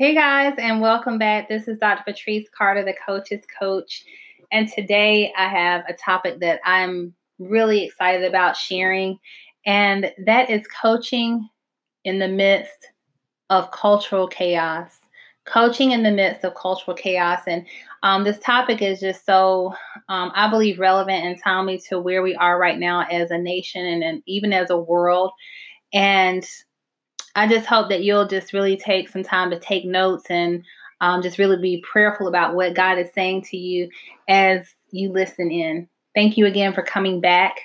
Hey guys, and welcome back. This is Dr. Patrice Carter, the coach's coach. And today I have a topic that I'm really excited about sharing, and that is coaching in the midst of cultural chaos. Coaching in the midst of cultural chaos. And um, this topic is just so, um, I believe, relevant and timely to where we are right now as a nation and, and even as a world. And I just hope that you'll just really take some time to take notes and um, just really be prayerful about what God is saying to you as you listen in. Thank you again for coming back.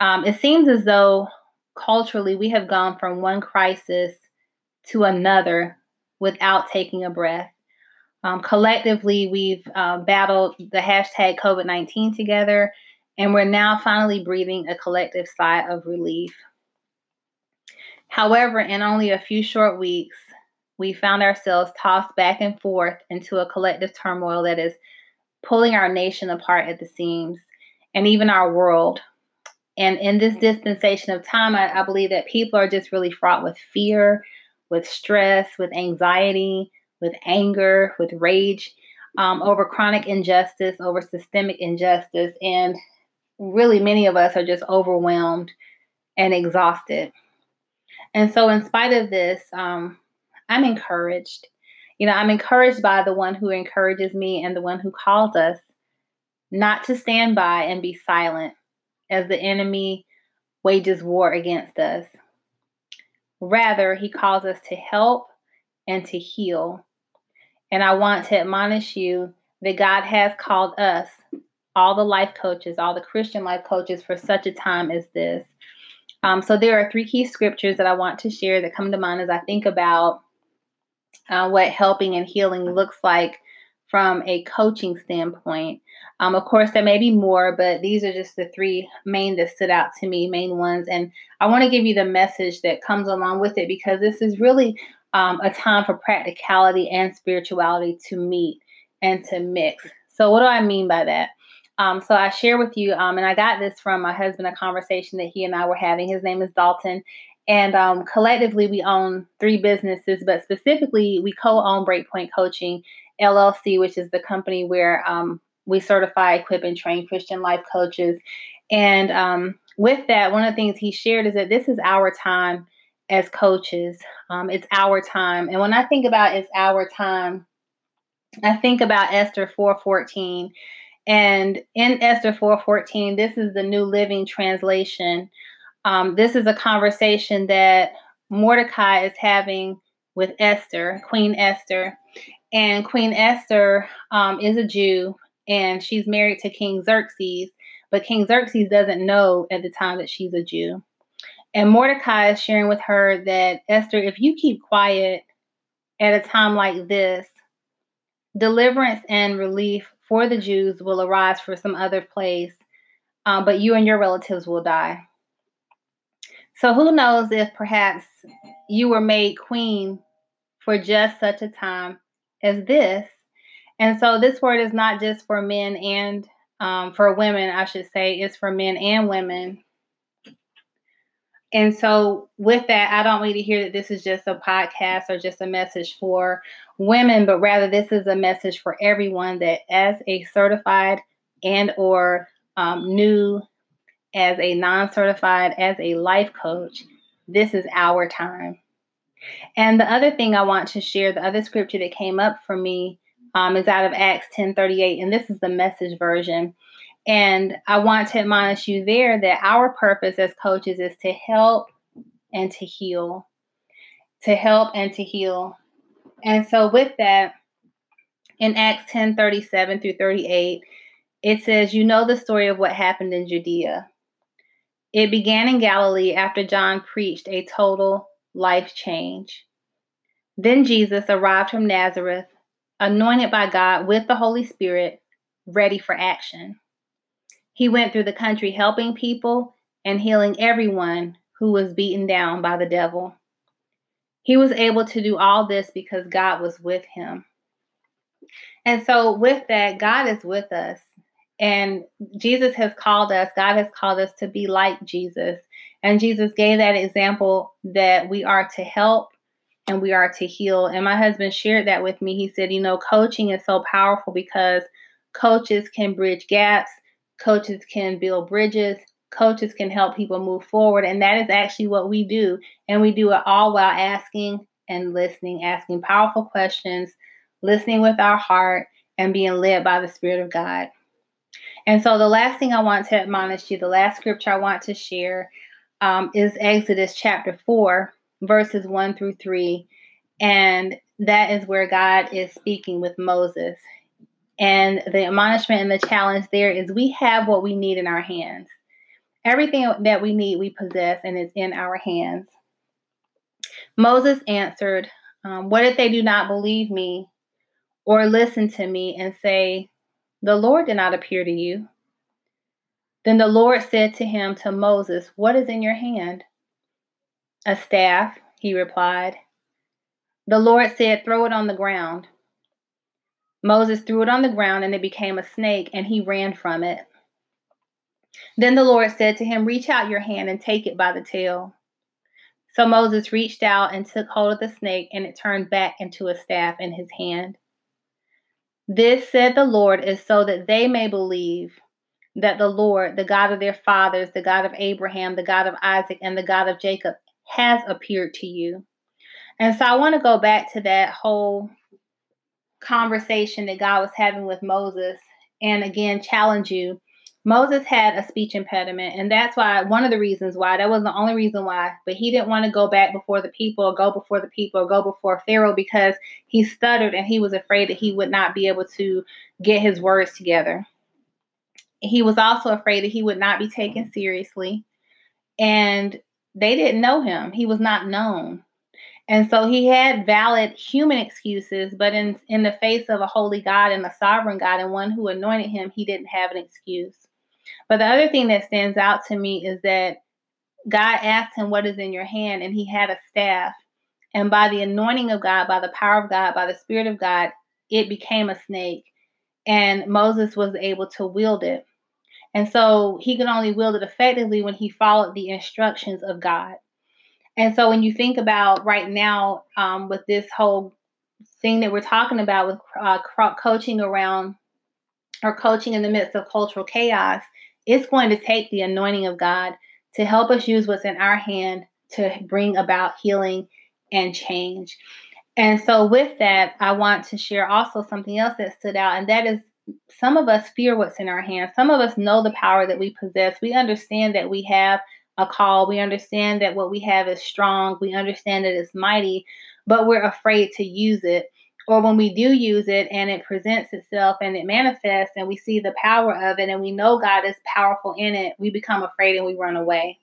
Um, it seems as though culturally we have gone from one crisis to another without taking a breath. Um, collectively, we've uh, battled the hashtag COVID 19 together, and we're now finally breathing a collective sigh of relief. However, in only a few short weeks, we found ourselves tossed back and forth into a collective turmoil that is pulling our nation apart at the seams and even our world. And in this dispensation of time, I, I believe that people are just really fraught with fear, with stress, with anxiety, with anger, with rage um, over chronic injustice, over systemic injustice. And really, many of us are just overwhelmed and exhausted. And so, in spite of this, um, I'm encouraged. You know, I'm encouraged by the one who encourages me and the one who calls us not to stand by and be silent as the enemy wages war against us. Rather, he calls us to help and to heal. And I want to admonish you that God has called us, all the life coaches, all the Christian life coaches, for such a time as this. Um, so there are three key scriptures that I want to share that come to mind as I think about uh, what helping and healing looks like from a coaching standpoint. Um, of course, there may be more, but these are just the three main that stood out to me, main ones. And I want to give you the message that comes along with it because this is really um, a time for practicality and spirituality to meet and to mix. So, what do I mean by that? Um, so I share with you, um, and I got this from my husband, a conversation that he and I were having. His name is Dalton. And um, collectively, we own three businesses, but specifically, we co own Breakpoint Coaching LLC, which is the company where um, we certify, equip, and train Christian life coaches. And um, with that, one of the things he shared is that this is our time as coaches. Um, it's our time. And when I think about it's our time, I think about Esther 414 and in Esther 4:14, this is the New Living Translation. Um, this is a conversation that Mordecai is having with Esther, Queen Esther. And Queen Esther um, is a Jew and she's married to King Xerxes, but King Xerxes doesn't know at the time that she's a Jew. And Mordecai is sharing with her that Esther, if you keep quiet at a time like this, deliverance and relief for the Jews will arise for some other place, um, but you and your relatives will die. So who knows if perhaps you were made queen for just such a time as this. And so this word is not just for men and um, for women, I should say, it's for men and women. And so, with that, I don't want you to hear that this is just a podcast or just a message for women, but rather this is a message for everyone that, as a certified and or um, new, as a non-certified, as a life coach, this is our time. And the other thing I want to share, the other scripture that came up for me, um, is out of Acts ten thirty eight, and this is the message version. And I want to admonish you there that our purpose as coaches is to help and to heal, to help and to heal. And so, with that, in Acts 10 37 through 38, it says, You know the story of what happened in Judea. It began in Galilee after John preached a total life change. Then Jesus arrived from Nazareth, anointed by God with the Holy Spirit, ready for action. He went through the country helping people and healing everyone who was beaten down by the devil. He was able to do all this because God was with him. And so, with that, God is with us. And Jesus has called us, God has called us to be like Jesus. And Jesus gave that example that we are to help and we are to heal. And my husband shared that with me. He said, you know, coaching is so powerful because coaches can bridge gaps, coaches can build bridges, coaches can help people move forward. And that is actually what we do. And we do it all while asking and listening, asking powerful questions, listening with our heart, and being led by the Spirit of God. And so, the last thing I want to admonish you, the last scripture I want to share um, is Exodus chapter 4, verses 1 through 3. And that is where God is speaking with Moses. And the admonishment and the challenge there is we have what we need in our hands. Everything that we need, we possess, and it's in our hands. Moses answered, um, What if they do not believe me or listen to me and say, The Lord did not appear to you? Then the Lord said to him, to Moses, What is in your hand? A staff, he replied. The Lord said, Throw it on the ground. Moses threw it on the ground, and it became a snake, and he ran from it. Then the Lord said to him, Reach out your hand and take it by the tail. So Moses reached out and took hold of the snake, and it turned back into a staff in his hand. This, said the Lord, is so that they may believe that the Lord, the God of their fathers, the God of Abraham, the God of Isaac, and the God of Jacob, has appeared to you. And so I want to go back to that whole conversation that God was having with Moses and again challenge you. Moses had a speech impediment, and that's why one of the reasons why that wasn't the only reason why, but he didn't want to go back before the people or go before the people or go before Pharaoh because he stuttered and he was afraid that he would not be able to get his words together. He was also afraid that he would not be taken seriously, and they didn't know him. He was not known. And so he had valid human excuses, but in, in the face of a holy God and a sovereign God and one who anointed him, he didn't have an excuse. But the other thing that stands out to me is that God asked him, What is in your hand? And he had a staff. And by the anointing of God, by the power of God, by the Spirit of God, it became a snake. And Moses was able to wield it. And so he could only wield it effectively when he followed the instructions of God. And so when you think about right now um, with this whole thing that we're talking about with uh, coaching around or coaching in the midst of cultural chaos, it's going to take the anointing of God to help us use what's in our hand to bring about healing and change. And so, with that, I want to share also something else that stood out, and that is some of us fear what's in our hands. Some of us know the power that we possess. We understand that we have a call. We understand that what we have is strong. We understand that it's mighty, but we're afraid to use it. Or when we do use it and it presents itself and it manifests and we see the power of it and we know God is powerful in it, we become afraid and we run away.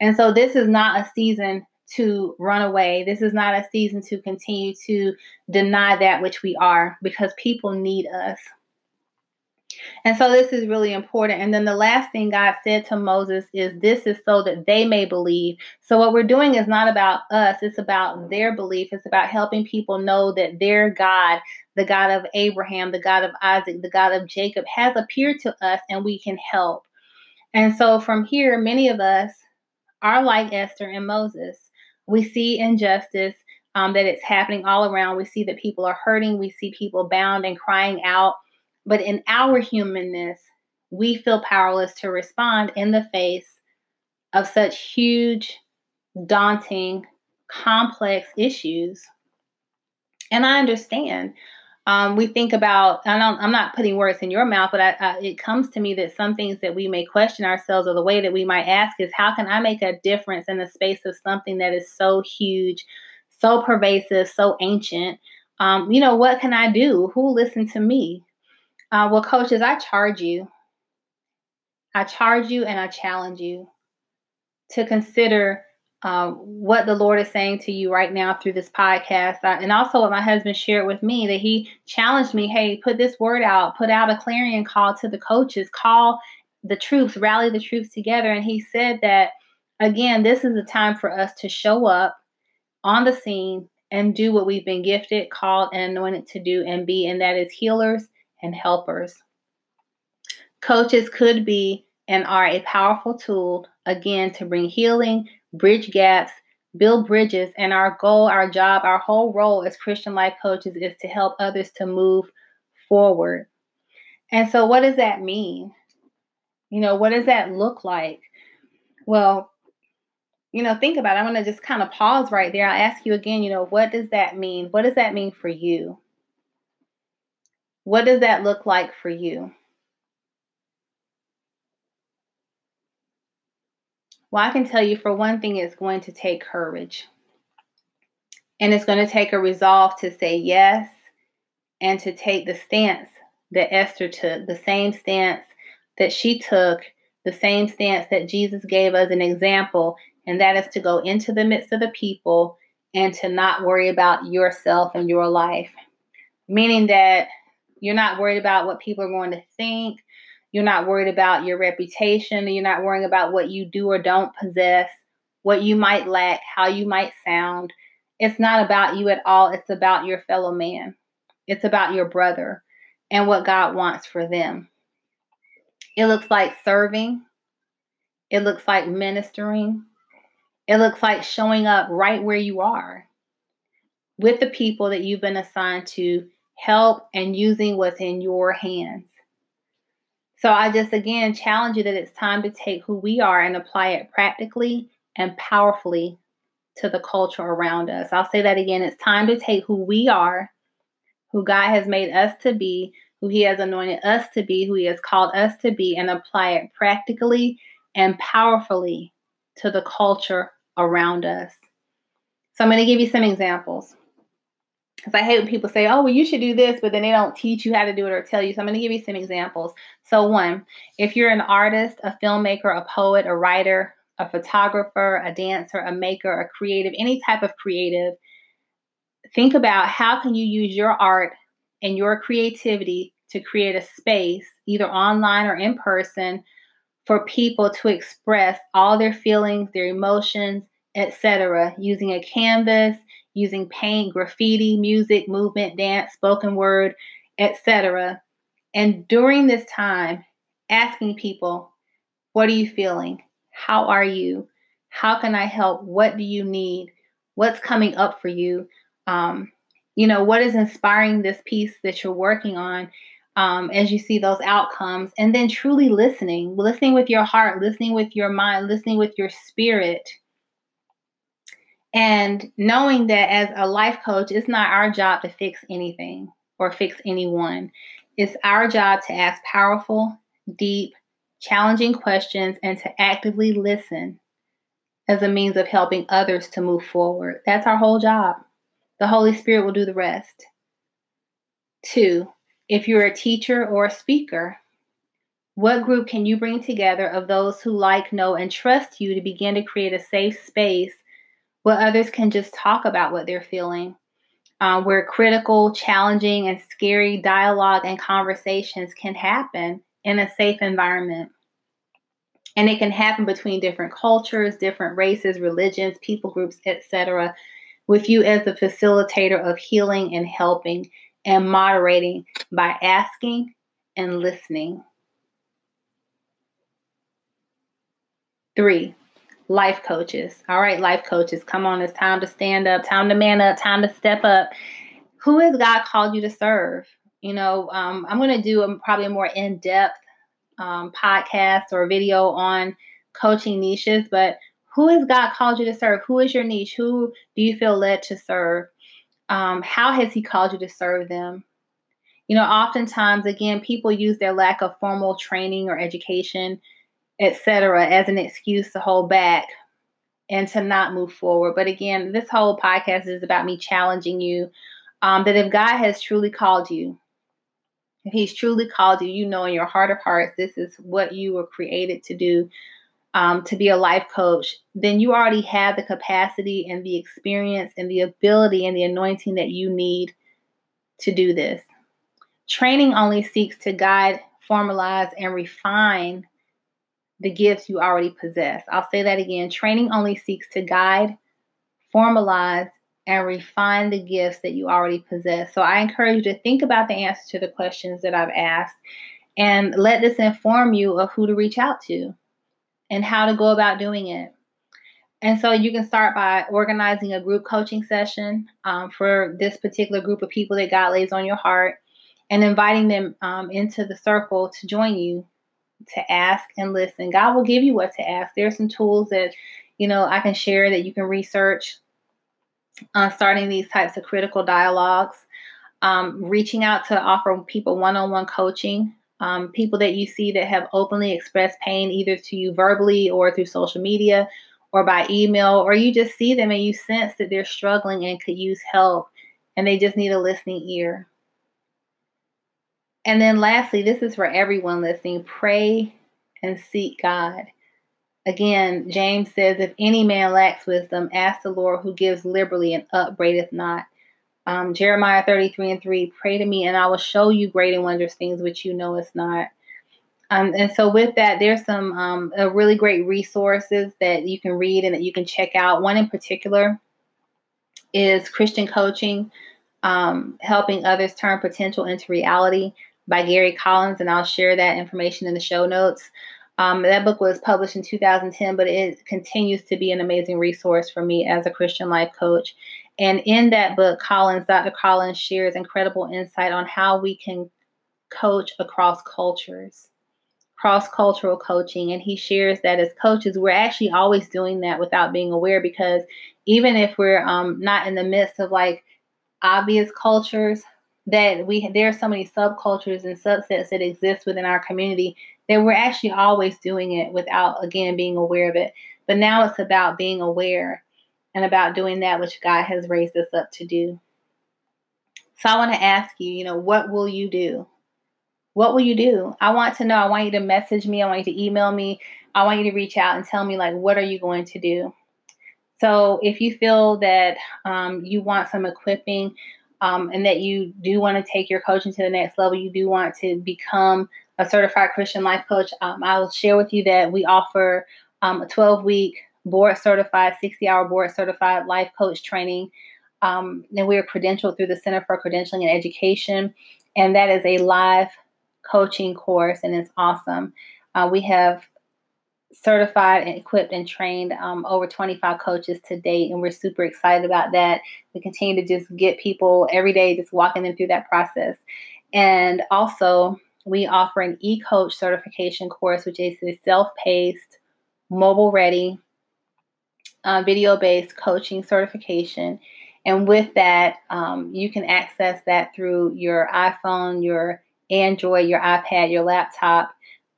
And so this is not a season to run away. This is not a season to continue to deny that which we are because people need us. And so this is really important. And then the last thing God said to Moses is this is so that they may believe. So what we're doing is not about us, it's about their belief. It's about helping people know that their God, the God of Abraham, the God of Isaac, the God of Jacob has appeared to us and we can help. And so from here, many of us are like Esther and Moses. We see injustice. Um, that it's happening all around. We see that people are hurting. We see people bound and crying out but in our humanness, we feel powerless to respond in the face of such huge, daunting, complex issues. And I understand. Um, we think about, I am not putting words in your mouth, but I, I, it comes to me that some things that we may question ourselves or the way that we might ask is how can I make a difference in the space of something that is so huge, so pervasive, so ancient? Um, you know, what can I do? Who will listen to me? Uh, well, coaches, I charge you. I charge you and I challenge you to consider um, what the Lord is saying to you right now through this podcast. Uh, and also, what my husband shared with me that he challenged me hey, put this word out, put out a clarion call to the coaches, call the troops, rally the troops together. And he said that, again, this is a time for us to show up on the scene and do what we've been gifted, called, and anointed to do and be, and that is healers and helpers. Coaches could be and are a powerful tool, again, to bring healing, bridge gaps, build bridges. And our goal, our job, our whole role as Christian life coaches is to help others to move forward. And so, what does that mean? You know, what does that look like? Well, you know, think about it. I'm going to just kind of pause right there. I'll ask you again, you know, what does that mean? What does that mean for you? What does that look like for you? Well, I can tell you for one thing, it's going to take courage. And it's going to take a resolve to say yes and to take the stance that Esther took, the same stance that she took, the same stance that Jesus gave us an example, and that is to go into the midst of the people and to not worry about yourself and your life. Meaning that you're not worried about what people are going to think. You're not worried about your reputation. You're not worrying about what you do or don't possess, what you might lack, how you might sound. It's not about you at all. It's about your fellow man. It's about your brother and what God wants for them. It looks like serving. It looks like ministering. It looks like showing up right where you are with the people that you've been assigned to help and using what's in your hands. So I just again challenge you that it's time to take who we are and apply it practically and powerfully to the culture around us. I'll say that again. It's time to take who we are, who God has made us to be, who He has anointed us to be, who He has called us to be, and apply it practically and powerfully to the culture around us. So I'm going to give you some examples. Because I hate when people say, oh, well, you should do this, but then they don't teach you how to do it or tell you. So I'm going to give you some examples. So, one, if you're an artist, a filmmaker, a poet, a writer, a photographer, a dancer, a maker, a creative, any type of creative, think about how can you use your art and your creativity to create a space, either online or in person, for people to express all their feelings, their emotions, etc., using a canvas, using paint, graffiti, music, movement, dance, spoken word, etc. And during this time, asking people, What are you feeling? How are you? How can I help? What do you need? What's coming up for you? Um, you know, what is inspiring this piece that you're working on? um, as you see those outcomes, and then truly listening, listening with your heart, listening with your mind, listening with your spirit, and knowing that as a life coach, it's not our job to fix anything or fix anyone. It's our job to ask powerful, deep, challenging questions and to actively listen as a means of helping others to move forward. That's our whole job. The Holy Spirit will do the rest. Two, if you're a teacher or a speaker, what group can you bring together of those who like, know, and trust you to begin to create a safe space where others can just talk about what they're feeling? Uh, where critical, challenging, and scary dialogue and conversations can happen in a safe environment. And it can happen between different cultures, different races, religions, people groups, etc., with you as the facilitator of healing and helping and moderating by asking and listening. Three, life coaches. All right, life coaches, come on. It's time to stand up, time to man up, time to step up. Who has God called you to serve? You know, um, I'm going to do a, probably a more in depth um, podcast or video on coaching niches, but who has God called you to serve? Who is your niche? Who do you feel led to serve? Um, how has He called you to serve them? You know, oftentimes, again, people use their lack of formal training or education, etc., as an excuse to hold back and to not move forward. But again, this whole podcast is about me challenging you um, that if God has truly called you, if He's truly called you, you know in your heart of hearts, this is what you were created to do um, to be a life coach, then you already have the capacity and the experience and the ability and the anointing that you need to do this. Training only seeks to guide, formalize, and refine the gifts you already possess. I'll say that again. Training only seeks to guide, formalize, and refine the gifts that you already possess. So I encourage you to think about the answer to the questions that I've asked and let this inform you of who to reach out to and how to go about doing it. And so you can start by organizing a group coaching session um, for this particular group of people that God lays on your heart and inviting them um, into the circle to join you to ask and listen. God will give you what to ask. There are some tools that, you know, I can share that you can research uh, starting these types of critical dialogues, um, reaching out to offer people one on one coaching. Um, people that you see that have openly expressed pain either to you verbally or through social media or by email, or you just see them and you sense that they're struggling and could use help and they just need a listening ear. And then lastly, this is for everyone listening pray and seek God. Again, James says, If any man lacks wisdom, ask the Lord who gives liberally and upbraideth not. Um, Jeremiah 33 and 3, pray to me and I will show you great and wondrous things which you know is not. Um, and so with that, there's some um, really great resources that you can read and that you can check out. One in particular is Christian Coaching, um, helping others turn potential into reality by Gary Collins, and I'll share that information in the show notes. Um, that book was published in 2010, but it continues to be an amazing resource for me as a Christian life coach. And in that book, Collins, Dr. Collins shares incredible insight on how we can coach across cultures, cross cultural coaching. And he shares that as coaches, we're actually always doing that without being aware because even if we're um, not in the midst of like obvious cultures, that we there are so many subcultures and subsets that exist within our community that we're actually always doing it without again being aware of it. But now it's about being aware and about doing that which God has raised us up to do. So I want to ask you, you know, what will you do? What will you do? I want to know. I want you to message me. I want you to email me. I want you to reach out and tell me, like, what are you going to do? So if you feel that um, you want some equipping um, and that you do want to take your coaching to the next level, you do want to become a certified Christian life coach, um, I'll share with you that we offer um, a 12 week board certified, 60 hour board certified life coach training. Um, and we're credentialed through the Center for Credentialing and Education. And that is a live coaching course, and it's awesome. Uh, we have certified and equipped and trained um, over 25 coaches to date, and we're super excited about that. We continue to just get people every day, just walking them through that process. And also, we offer an e coach certification course, which is a self paced, mobile ready, uh, video based coaching certification. And with that, um, you can access that through your iPhone, your Android, your iPad, your laptop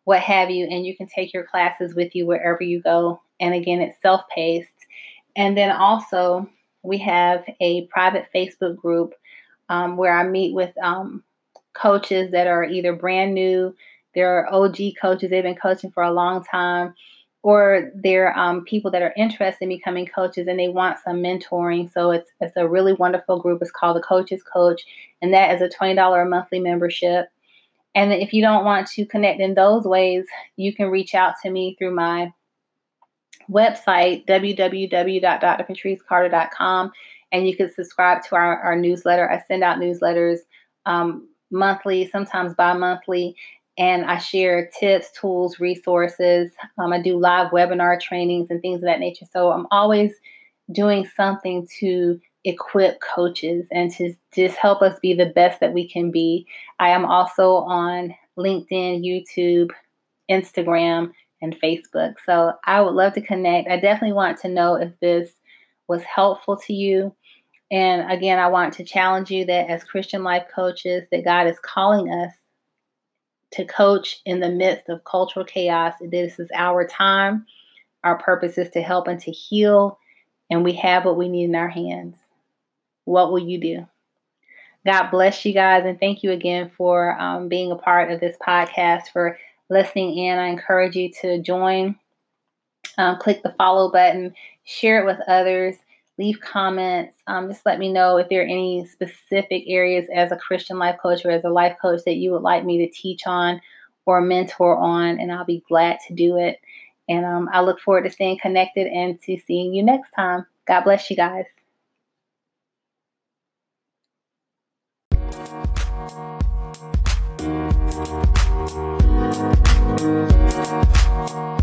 what have you, and you can take your classes with you wherever you go. And again, it's self paced. And then also, we have a private Facebook group um, where I meet with um, coaches that are either brand new, they're OG coaches, they've been coaching for a long time, or they're um, people that are interested in becoming coaches and they want some mentoring. So it's, it's a really wonderful group. It's called the Coaches Coach, and that is a $20 a monthly membership. And if you don't want to connect in those ways, you can reach out to me through my website, www.drpatricecarter.com, and you can subscribe to our, our newsletter. I send out newsletters um, monthly, sometimes bi monthly, and I share tips, tools, resources. Um, I do live webinar trainings and things of that nature. So I'm always doing something to equip coaches and to just help us be the best that we can be. I am also on LinkedIn, YouTube, Instagram, and Facebook. So I would love to connect. I definitely want to know if this was helpful to you. And again, I want to challenge you that as Christian life coaches, that God is calling us to coach in the midst of cultural chaos. This is our time. Our purpose is to help and to heal, and we have what we need in our hands what will you do? God bless you guys, and thank you again for um, being a part of this podcast, for listening in. I encourage you to join, um, click the follow button, share it with others, leave comments. Um, just let me know if there are any specific areas as a Christian life coach or as a life coach that you would like me to teach on or mentor on, and I'll be glad to do it. And um, I look forward to staying connected and to seeing you next time. God bless you guys. Thank you.